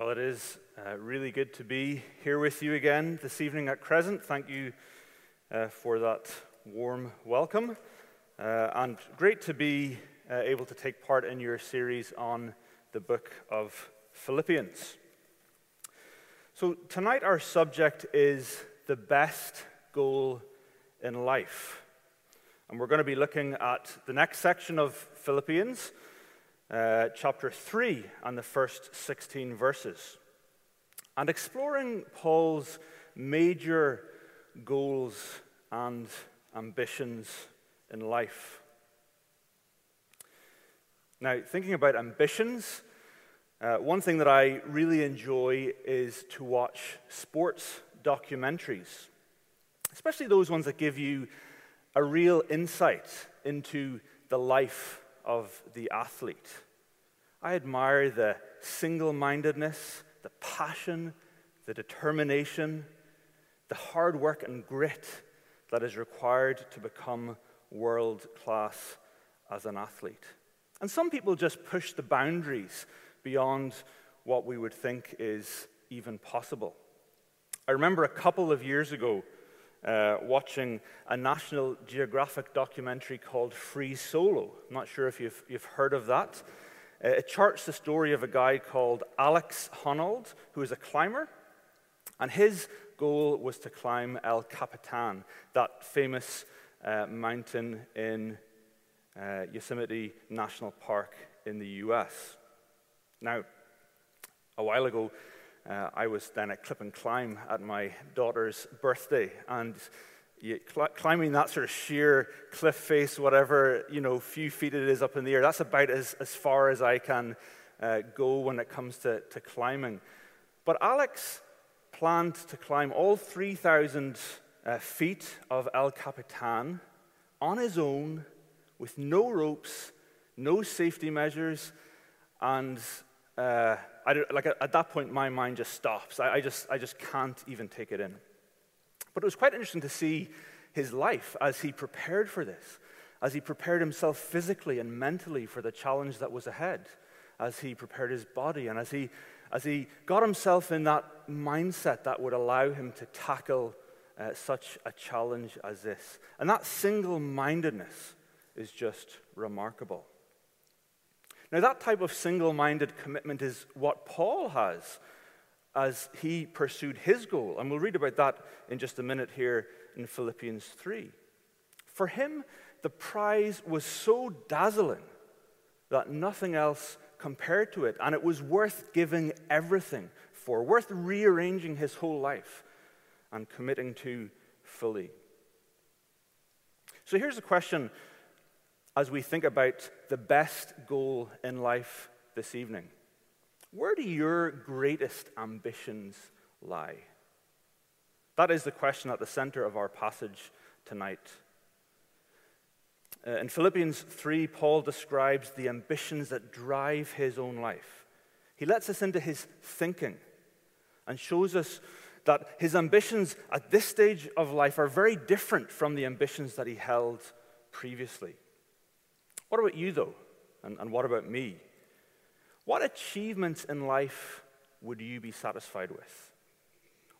Well, it is uh, really good to be here with you again this evening at Crescent. Thank you uh, for that warm welcome. Uh, and great to be uh, able to take part in your series on the book of Philippians. So, tonight our subject is the best goal in life. And we're going to be looking at the next section of Philippians uh, chapter 3 and the first 16 verses, and exploring Paul's major goals and ambitions in life. Now, thinking about ambitions, uh, one thing that I really enjoy is to watch sports documentaries, especially those ones that give you a real insight into the life of the athlete. I admire the single mindedness, the passion, the determination, the hard work and grit that is required to become world class as an athlete. And some people just push the boundaries beyond what we would think is even possible. I remember a couple of years ago uh, watching a National Geographic documentary called Free Solo. I'm not sure if you've, you've heard of that. Uh, it charts the story of a guy called Alex Honnold, who is a climber, and his goal was to climb El Capitan, that famous uh, mountain in uh, Yosemite National Park in the US. Now, a while ago, uh, I was then at Clip and Climb at my daughter's birthday, and you, cl- climbing that sort of sheer cliff face, whatever, you know, few feet it is up in the air, that's about as, as far as I can uh, go when it comes to, to climbing. But Alex planned to climb all 3,000 uh, feet of El Capitan on his own with no ropes, no safety measures, and uh, like at that point, my mind just stops. I, I, just, I just can't even take it in. But it was quite interesting to see his life as he prepared for this, as he prepared himself physically and mentally for the challenge that was ahead, as he prepared his body, and as he, as he got himself in that mindset that would allow him to tackle uh, such a challenge as this. And that single mindedness is just remarkable. Now, that type of single minded commitment is what Paul has as he pursued his goal. And we'll read about that in just a minute here in Philippians 3. For him, the prize was so dazzling that nothing else compared to it, and it was worth giving everything for, worth rearranging his whole life and committing to fully. So here's a question as we think about the best goal in life this evening Where do your greatest ambitions lie? That is the question at the center of our passage tonight. Uh, in Philippians 3, Paul describes the ambitions that drive his own life. He lets us into his thinking and shows us that his ambitions at this stage of life are very different from the ambitions that he held previously. What about you, though? And, and what about me? What achievements in life would you be satisfied with?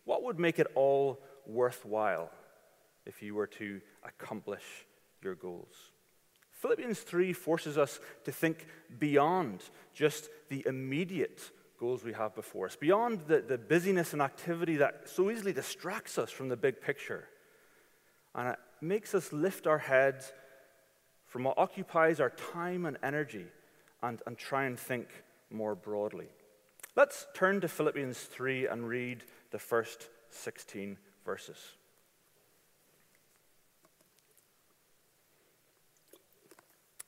What would make it all worthwhile if you were to accomplish your goals? Philippians 3 forces us to think beyond just the immediate goals we have before us, beyond the, the busyness and activity that so easily distracts us from the big picture. And it makes us lift our heads from what occupies our time and energy and, and try and think more broadly. Let's turn to Philippians 3 and read the first 16 verses.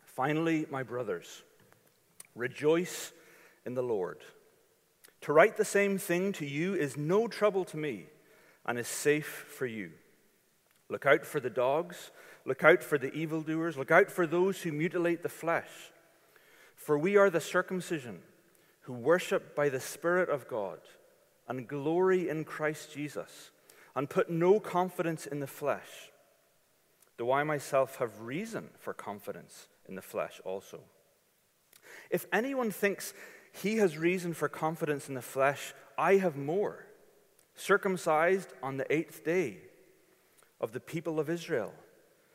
Finally, my brothers, rejoice in the Lord. To write the same thing to you is no trouble to me and is safe for you. Look out for the dogs Look out for the evildoers. Look out for those who mutilate the flesh. For we are the circumcision who worship by the Spirit of God and glory in Christ Jesus and put no confidence in the flesh, though I myself have reason for confidence in the flesh also. If anyone thinks he has reason for confidence in the flesh. I have more. Circumcised on the eighth day of the people of Israel,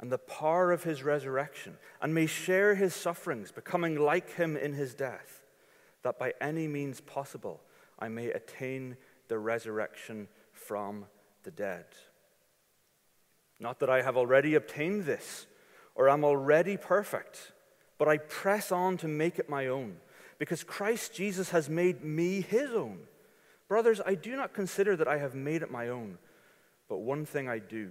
and the power of his resurrection, and may share his sufferings, becoming like him in his death, that by any means possible I may attain the resurrection from the dead. Not that I have already obtained this, or am already perfect, but I press on to make it my own, because Christ Jesus has made me his own. Brothers, I do not consider that I have made it my own, but one thing I do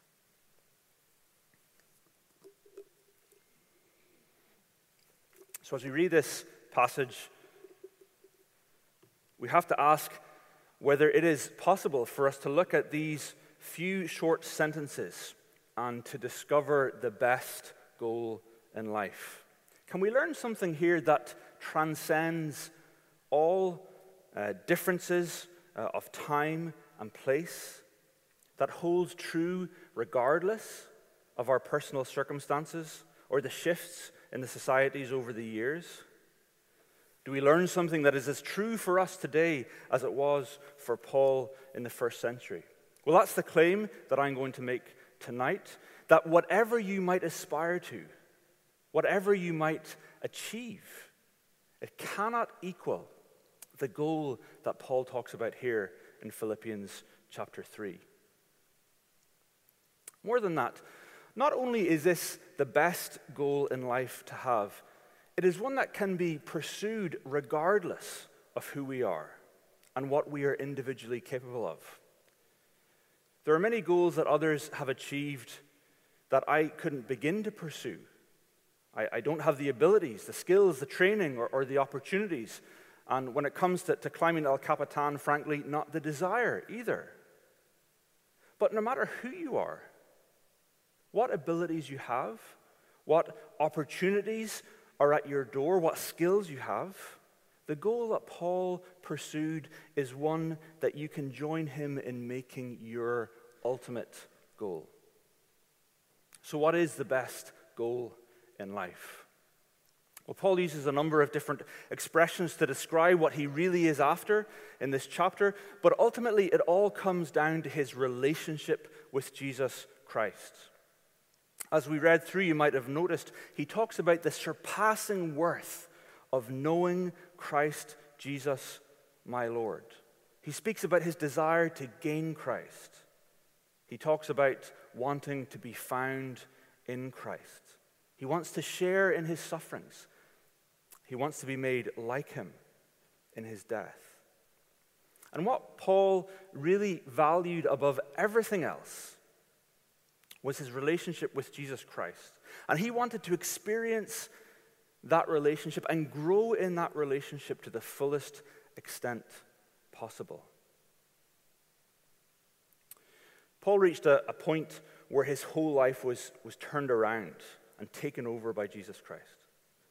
So, as we read this passage, we have to ask whether it is possible for us to look at these few short sentences and to discover the best goal in life. Can we learn something here that transcends all uh, differences uh, of time and place, that holds true regardless of our personal circumstances or the shifts in the societies over the years? Do we learn something that is as true for us today as it was for Paul in the first century? Well, that's the claim that I'm going to make tonight that whatever you might aspire to, whatever you might achieve, it cannot equal the goal that Paul talks about here in Philippians chapter 3. More than that, not only is this the best goal in life to have, it is one that can be pursued regardless of who we are and what we are individually capable of. There are many goals that others have achieved that I couldn't begin to pursue. I, I don't have the abilities, the skills, the training, or, or the opportunities. And when it comes to, to climbing El Capitan, frankly, not the desire either. But no matter who you are, what abilities you have, what opportunities are at your door, what skills you have. The goal that Paul pursued is one that you can join him in making your ultimate goal. So, what is the best goal in life? Well, Paul uses a number of different expressions to describe what he really is after in this chapter, but ultimately it all comes down to his relationship with Jesus Christ. As we read through, you might have noticed, he talks about the surpassing worth of knowing Christ Jesus, my Lord. He speaks about his desire to gain Christ. He talks about wanting to be found in Christ. He wants to share in his sufferings. He wants to be made like him in his death. And what Paul really valued above everything else was his relationship with Jesus Christ. And he wanted to experience that relationship and grow in that relationship to the fullest extent possible. Paul reached a, a, point where his whole life was, was turned around and taken over by Jesus Christ.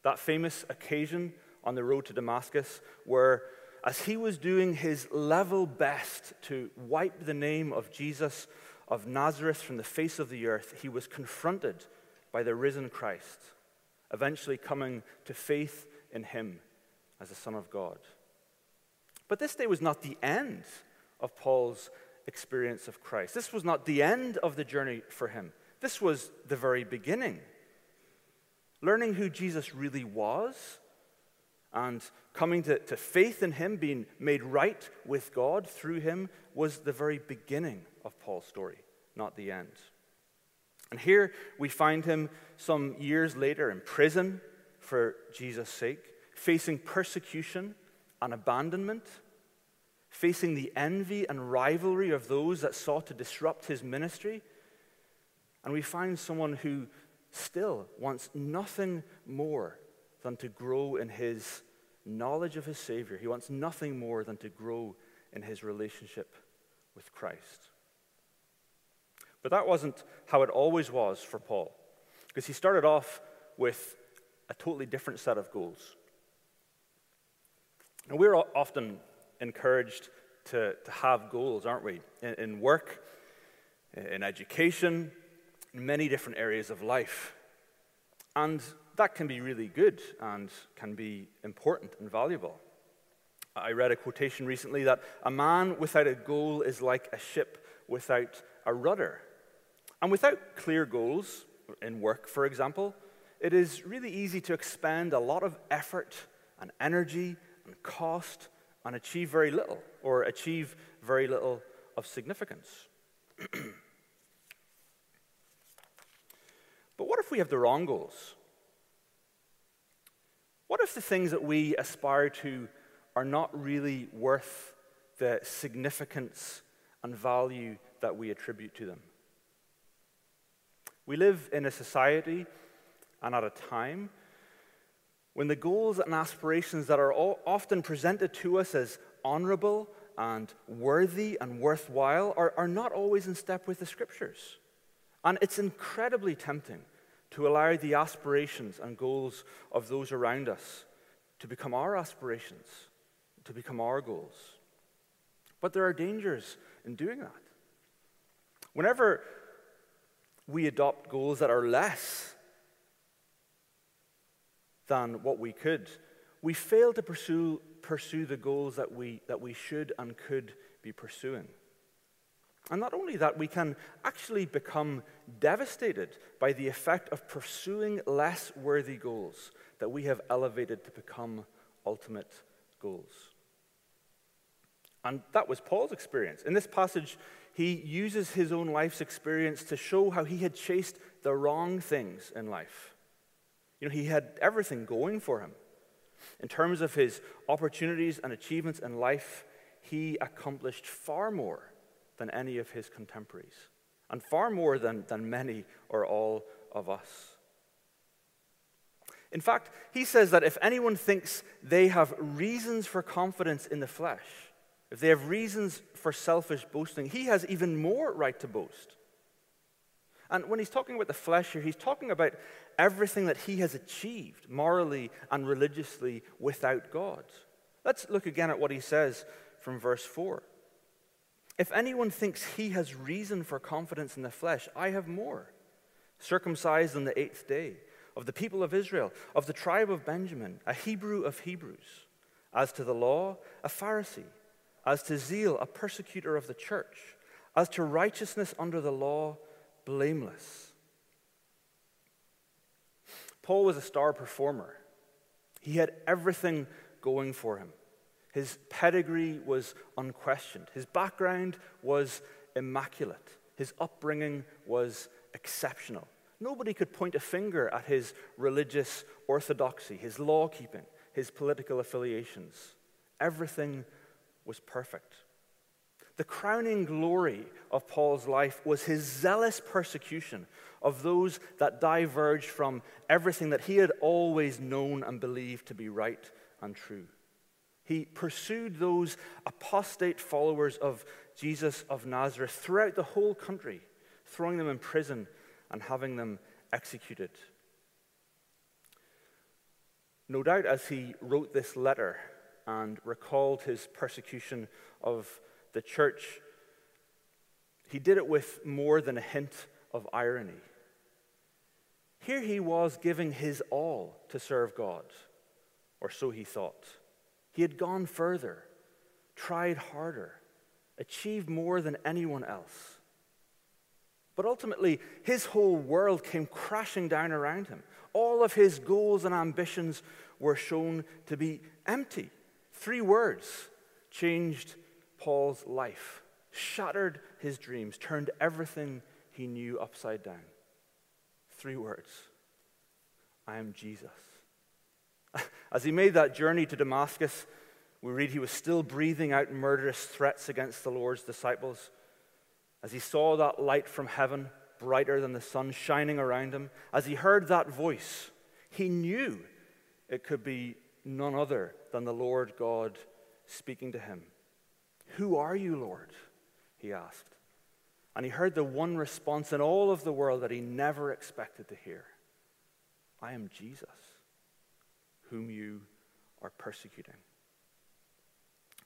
That famous occasion on the road to Damascus, where as he was doing his level best to wipe the name of Jesus of Nazareth from the face of the earth, he was confronted by the risen Christ, eventually coming to faith in him as the Son of God. But this day was not the end of Paul's experience of Christ. This was not the end of the journey for him. This was the very beginning. Learning who Jesus really was and coming to, to faith in him, being made right with God through him, was the very beginning of Paul's story, not the end. And here we find him some years later in prison for Jesus' sake, facing persecution and abandonment, facing the envy and rivalry of those that sought to disrupt his ministry. And we find someone who still wants nothing more than to grow in his knowledge of his Savior. He wants nothing more than to grow in his relationship with Christ. But that wasn't how it always was for Paul, because he started off with a totally different set of goals. And we're often encouraged to, to have goals, aren't we? In, in work, in education, in many different areas of life. And that can be really good and can be important and valuable. I read a quotation recently that a man without a goal is like a ship without a rudder. And without clear goals, in work, for example, it is really easy to expend a lot of effort and energy and cost and achieve very little, or achieve very little of significance. but what if we have the wrong goals? What if the things that we aspire to are not really worth the significance and value that we attribute to them? We live in a society and at a time when the goals and aspirations that are often presented to us as honorable and worthy and worthwhile are, are not always in step with the scriptures. And it's incredibly tempting to allow the aspirations and goals of those around us to become our aspirations, to become our goals. But there are dangers in doing that. Whenever we adopt goals that are less than what we could, we fail to pursue, pursue the goals that we, that we should and could be pursuing. And not only that, we can actually become devastated by the effect of pursuing less worthy goals that we have elevated to become ultimate goals. And that was Paul's experience. In this passage, he uses his own life's experience to show how he had chased the wrong things in life. You know, he had everything going for him. In terms of his opportunities and achievements in life, he accomplished far more than any of his contemporaries, and far more than, than many or all of us. In fact, he says that if anyone thinks they have reasons for confidence in the flesh, if they have reasons for selfish boasting, he has even more right to boast. And when he's talking about the flesh here, he's talking about everything that he has achieved morally and religiously without God. Let's look again at what he says from verse 4. If anyone thinks he has reason for confidence in the flesh, I have more. Circumcised on the eighth day, of the people of Israel, of the tribe of Benjamin, a Hebrew of Hebrews. As to the law, a Pharisee as to zeal, a persecutor of the church, as to righteousness under the law, blameless. Paul was a star performer. He had everything going for him. His pedigree was unquestioned. His background was immaculate. His upbringing was exceptional. Nobody could point a finger at his religious orthodoxy, his law keeping, his political affiliations. Everything was perfect. The crowning glory of Paul's life was his zealous persecution of those that diverged from everything that he had always known and believed to be right and true. He pursued those apostate followers of Jesus of Nazareth throughout the whole country, throwing them in prison and having them executed. No doubt, as he wrote this letter, and recalled his persecution of the church, he did it with more than a hint of irony. Here he was giving his all to serve God, or so he thought. He had gone further, tried harder, achieved more than anyone else. But ultimately, his whole world came crashing down around him. All of his goals and ambitions were shown to be empty. Three words changed Paul's life, shattered his dreams, turned everything he knew upside down. Three words I am Jesus. As he made that journey to Damascus, we read he was still breathing out murderous threats against the Lord's disciples. As he saw that light from heaven, brighter than the sun, shining around him, as he heard that voice, he knew it could be none other than the Lord God speaking to him. Who are you, Lord? he asked. And he heard the one response in all of the world that he never expected to hear I am Jesus, whom you are persecuting.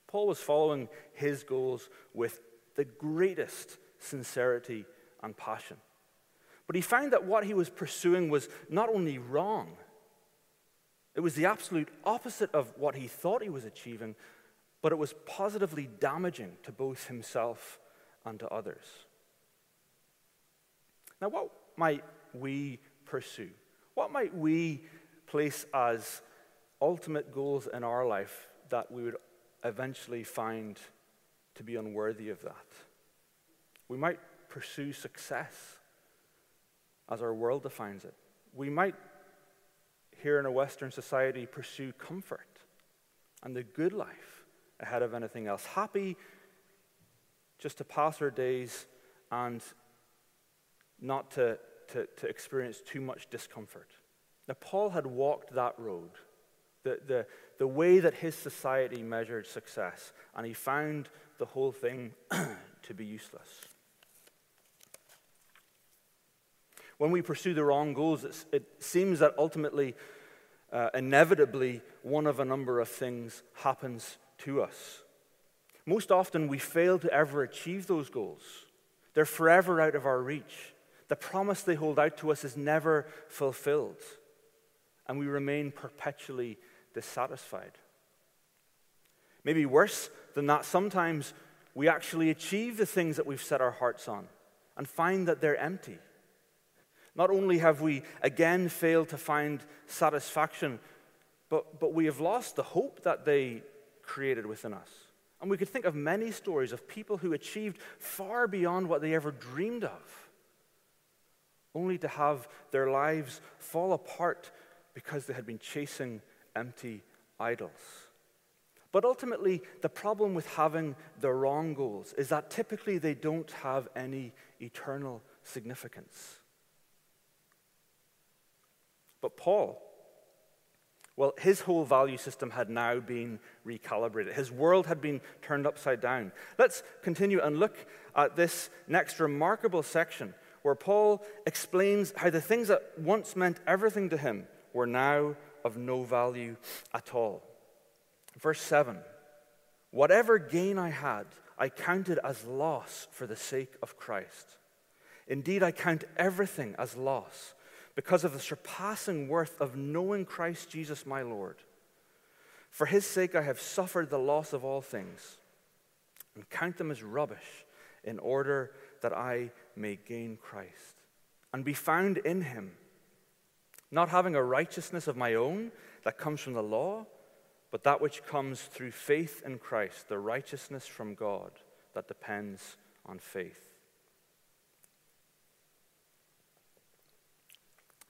Paul was following his goals with the greatest sincerity and passion. But he found that what he was pursuing was not only wrong, it was the absolute opposite of what he thought he was achieving, but it was positively damaging to both himself and to others. Now, what might we pursue? What might we place as ultimate goals in our life that we would eventually find to be unworthy of that? We might pursue success as our world defines it. We might, here in a Western society, pursue comfort and the good life ahead of anything else. Happy just to pass our days and not to, to, to experience too much discomfort. Now, Paul had walked that road, the, the, the way that his society measured success, and he found the whole thing to be useless. When we pursue the wrong goals, it seems that ultimately, uh, inevitably, one of a number of things happens to us. Most often, we fail to ever achieve those goals. They're forever out of our reach. The promise they hold out to us is never fulfilled, and we remain perpetually dissatisfied. Maybe worse than that, sometimes we actually achieve the things that we've set our hearts on and find that they're empty. Not only have we again failed to find satisfaction, but, but we have lost the hope that they created within us. And we could think of many stories of people who achieved far beyond what they ever dreamed of, only to have their lives fall apart because they had been chasing empty idols. But ultimately, the problem with having the wrong goals is that typically they don't have any eternal significance. But Paul, well, his whole value system had now been recalibrated. His world had been turned upside down. Let's continue and look at this next remarkable section where Paul explains how the things that once meant everything to him were now of no value at all. Verse 7 Whatever gain I had, I counted as loss for the sake of Christ. Indeed, I count everything as loss because of the surpassing worth of knowing Christ Jesus my Lord. For his sake I have suffered the loss of all things and count them as rubbish in order that I may gain Christ and be found in him, not having a righteousness of my own that comes from the law, but that which comes through faith in Christ, the righteousness from God that depends on faith.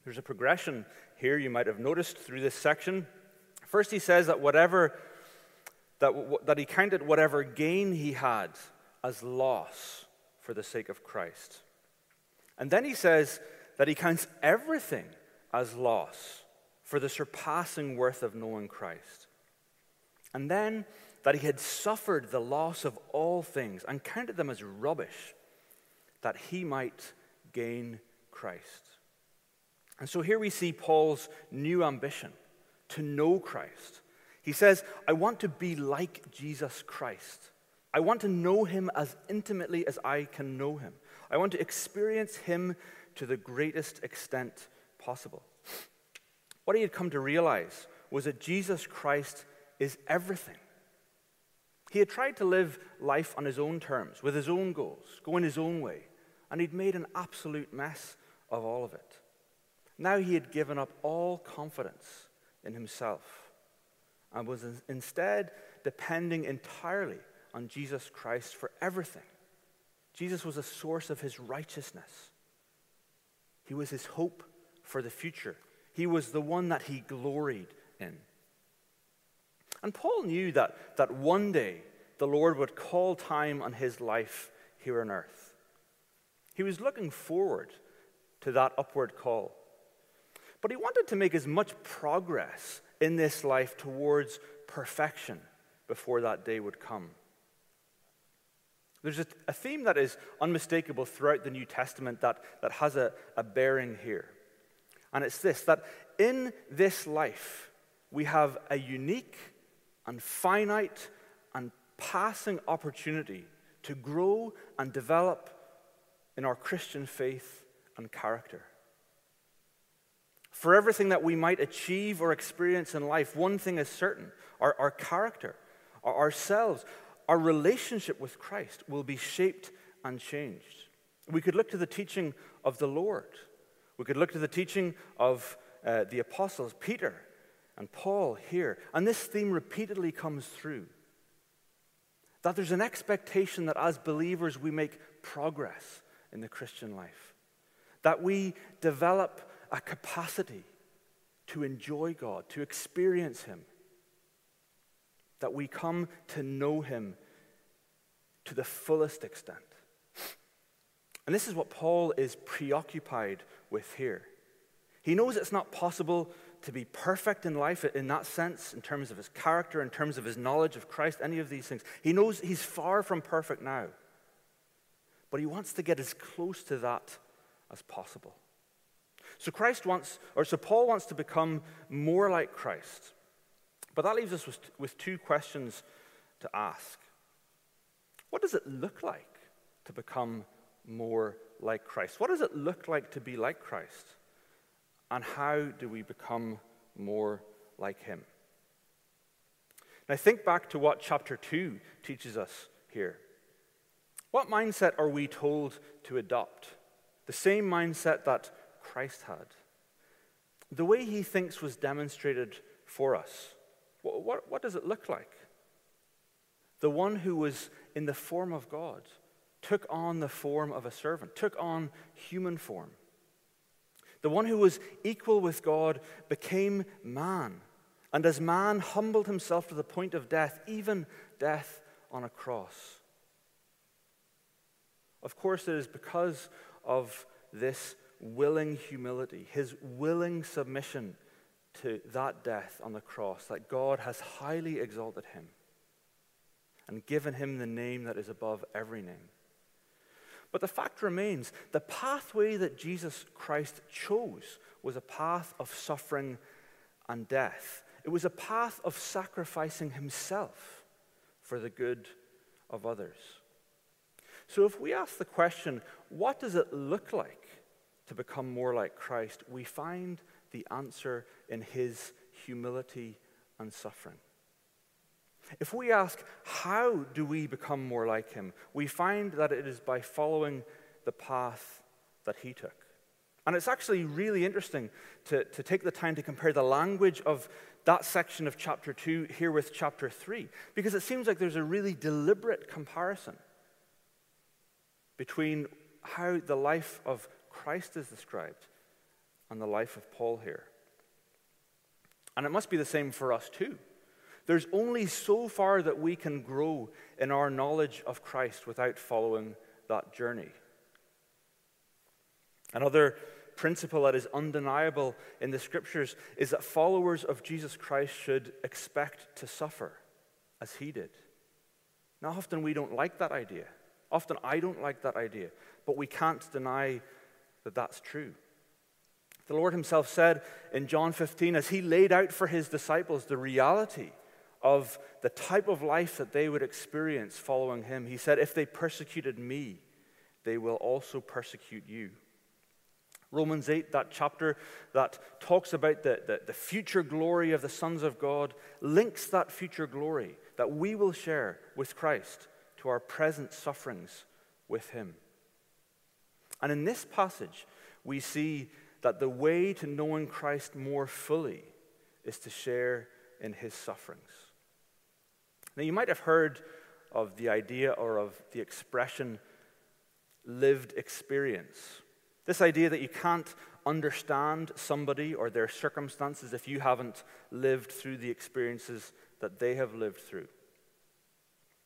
There's a progression here you might have noticed through this section. First, he says that whatever that, that he counted whatever gain he had as loss for the sake of Christ. And then he says that he counts everything as loss for the surpassing worth of knowing Christ. And then that he had suffered the loss of all things and counted them as rubbish that he might gain Christ. And so here we see Paul's new ambition to know Christ. He says, I want to be like Jesus Christ. I want to know him as intimately as I can know him. I want to experience him to the greatest extent possible. What he had come to realize was that Jesus Christ is everything. He had tried to live life on his own terms, with his own goals, going his own way, and he'd made an absolute mess of all of it. Now he had given up all confidence in himself and was instead depending entirely on Jesus Christ for everything. Jesus was a source of his righteousness. He was his hope for the future. He was the one that he gloried in. And Paul knew that, that one day the Lord would call time on his life here on earth. He was looking forward to that upward call. But he wanted to make as much progress in this life towards perfection before that day would come. There's a, theme that is unmistakable throughout the New Testament that, that has a, a bearing here. And it's this that in this life, we have a unique and finite and passing opportunity to grow and develop in our Christian faith and character. For everything that we might achieve or experience in life, one thing is certain our, our character, our, ourselves, our relationship with Christ will be shaped and changed. We could look to the teaching of the Lord. We could look to the teaching of uh, the apostles, Peter and Paul here. And this theme repeatedly comes through that there's an expectation that as believers we make progress in the Christian life, that we develop a capacity to enjoy God, to experience Him, that we come to know Him to the fullest extent. And this is what Paul is preoccupied with here. He knows it's not possible to be perfect in life in that sense, in terms of his character, in terms of his knowledge of Christ, any of these things. He knows he's far from perfect now. But he wants to get as close to that as possible. So Christ wants, or so Paul wants to become more like Christ. But that leaves us with, with two questions to ask. What does it look like to become more like Christ? What does it look like to be like Christ? And how do we become more like him? Now, think back to what chapter 2 teaches us here. What mindset are we told to adopt? The same mindset that Christ had. The way he thinks was demonstrated for us. What, what, what, does it look like? The one who was in the form of God took on the form of a servant, took on human form. The one who was equal with God became man, and as man humbled himself to the point of death, even death on a cross. Of course, it is because of this willing humility, his willing submission to that death on the cross, that God has highly exalted him and given him the name that is above every name. But the fact remains the pathway that Jesus Christ chose was a path of suffering and death. It was a path of sacrificing himself for the good of others. So if we ask the question, what does it look like to become more like Christ, we find the answer in his humility and suffering. If we ask, how do we become more like him, we find that it is by following the path that he took. And it's actually really interesting to, to take the time to compare the language of that section of chapter 2 here with chapter 3, because it seems like there's a really deliberate comparison between how the life of Christ is described and the life of Paul here. And it must be the same for us too. There's only so far that we can grow in our knowledge of Christ without following that journey. Another principle that is undeniable in the scriptures is that followers of Jesus Christ should expect to suffer as he did. Now, often we don't like that idea. Often I don't like that idea, but we can't deny that that's true. The Lord Himself said in John 15, as He laid out for His disciples the reality of the type of life that they would experience following him. He said, If they persecuted me, they will also persecute you. Romans 8, that chapter that talks about the, the, the, future glory of the sons of God, links that future glory that we will share with Christ to our present sufferings with Him. And in this passage, we see that the way to knowing Christ more fully is to share in His sufferings. Now, you might have heard of the idea or of the expression lived experience. This idea that you can't understand somebody or their circumstances if you haven't lived through the experiences that they have lived through.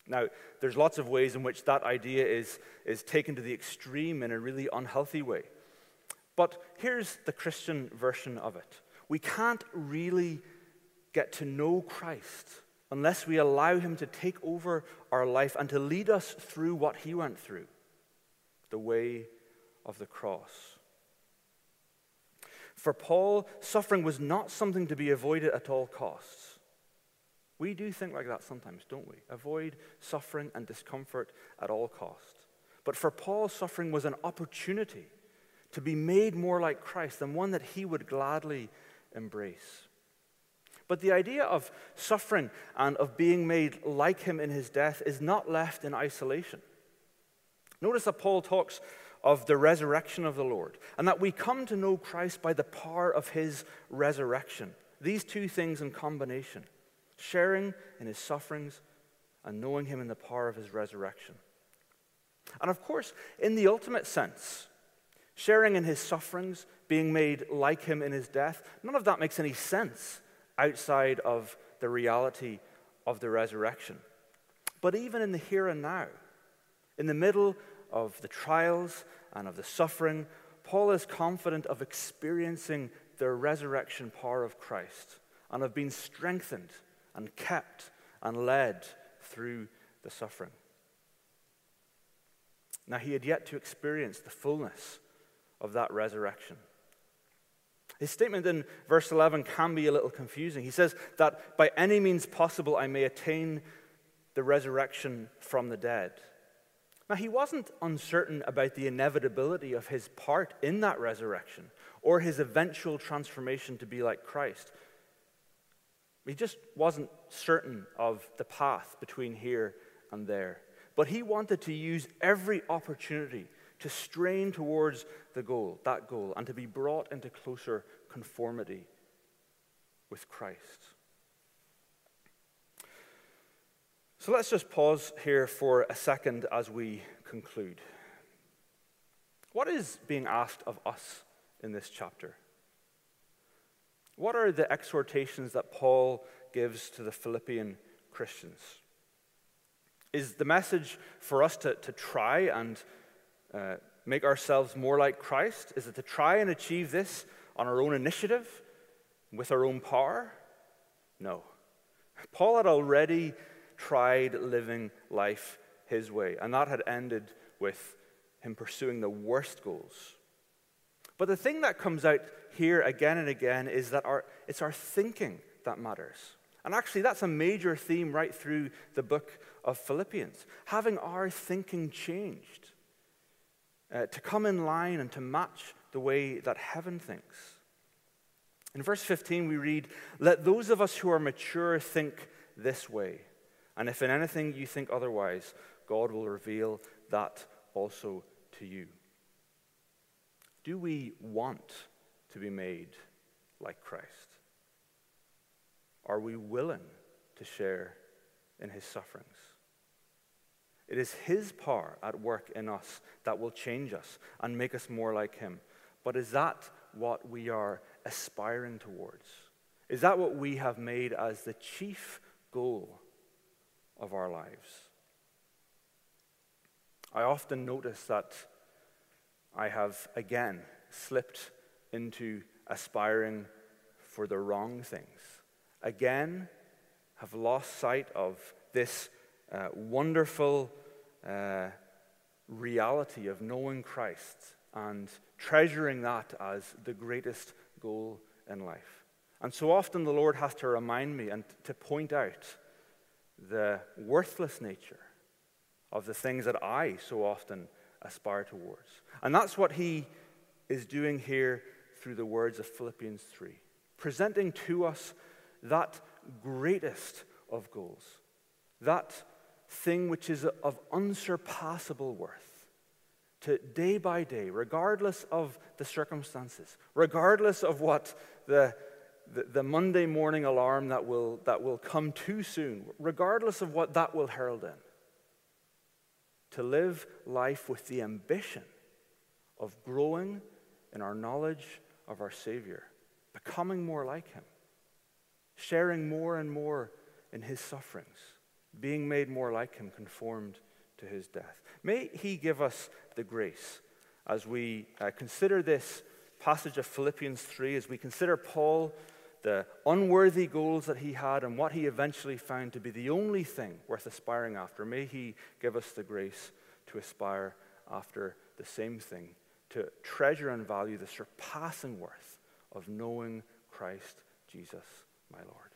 Now, there's lots of ways in which that idea is, is taken to the extreme in a really unhealthy way. But here's the Christian version of it we can't really get to know Christ unless we allow Him to take over our life and to lead us through what He went through the way of the cross. For Paul, suffering was not something to be avoided at all costs. We do think like that sometimes, don't we? Avoid suffering and discomfort at all costs. But for Paul, suffering was an opportunity to be made more like Christ and one that he would gladly embrace. But the idea of suffering and of being made like him in his death is not left in isolation. Notice that Paul talks of the resurrection of the Lord and that we come to know Christ by the power of his resurrection. These two things in combination sharing in his sufferings and knowing him in the power of his resurrection. And of course, in the ultimate sense, sharing in his sufferings, being made like him in his death, none of that makes any sense outside of the reality of the resurrection. But even in the here and now, in the middle of the trials and of the suffering, Paul is confident of experiencing the resurrection power of Christ and of being strengthened and kept and led through the suffering. Now, he had yet to experience the fullness of that resurrection. His statement in verse 11 can be a little confusing. He says that by any means possible I may attain the resurrection from the dead. Now, he wasn't uncertain about the inevitability of his part in that resurrection or his eventual transformation to be like Christ. He just wasn't certain of the path between here and there. But he wanted to use every opportunity to strain towards the goal, that goal, and to be brought into closer conformity with Christ. So let's just pause here for a second as we conclude. What is being asked of us in this chapter? What are the exhortations that Paul gives to the Philippian Christians? Is the message for us to, to try and uh, make ourselves more like Christ? Is it to try and achieve this on our own initiative, with our own power? No. Paul had already tried living life his way, and that had ended with him pursuing the worst goals. But the thing that comes out here again and again is that our, it's our thinking that matters. And actually, that's a major theme right through the book of Philippians. Having our thinking changed uh, to come in line and to match the way that heaven thinks. In verse 15, we read, Let those of us who are mature think this way. And if in anything you think otherwise, God will reveal that also to you. Do we want to be made like Christ? Are we willing to share in his sufferings? It is his power at work in us that will change us and make us more like him. But is that what we are aspiring towards? Is that what we have made as the chief goal of our lives? I often notice that I have again slipped into aspiring for the wrong things. Again, have lost sight of this uh, wonderful uh, reality of knowing Christ and treasuring that as the greatest goal in life. And so often the Lord has to remind me and to point out the worthless nature of the things that I so often aspire towards. And that's what he is doing here through the words of Philippians 3, presenting to us that greatest of goals, that thing which is of unsurpassable worth, to day by day, regardless of the circumstances, regardless of what the, the, the, Monday morning alarm that will, that will come too soon, regardless of what that will herald in, to live life with the ambition of growing in our knowledge of our Savior, becoming more like Him, sharing more and more in His sufferings, being made more like Him, conformed to His death. May He give us the grace as we uh, consider this passage of Philippians 3, as we consider Paul, the unworthy goals that he had, and what he eventually found to be the only thing worth aspiring after. May He give us the grace to aspire after the same thing to treasure and value the surpassing worth of knowing Christ Jesus, my Lord.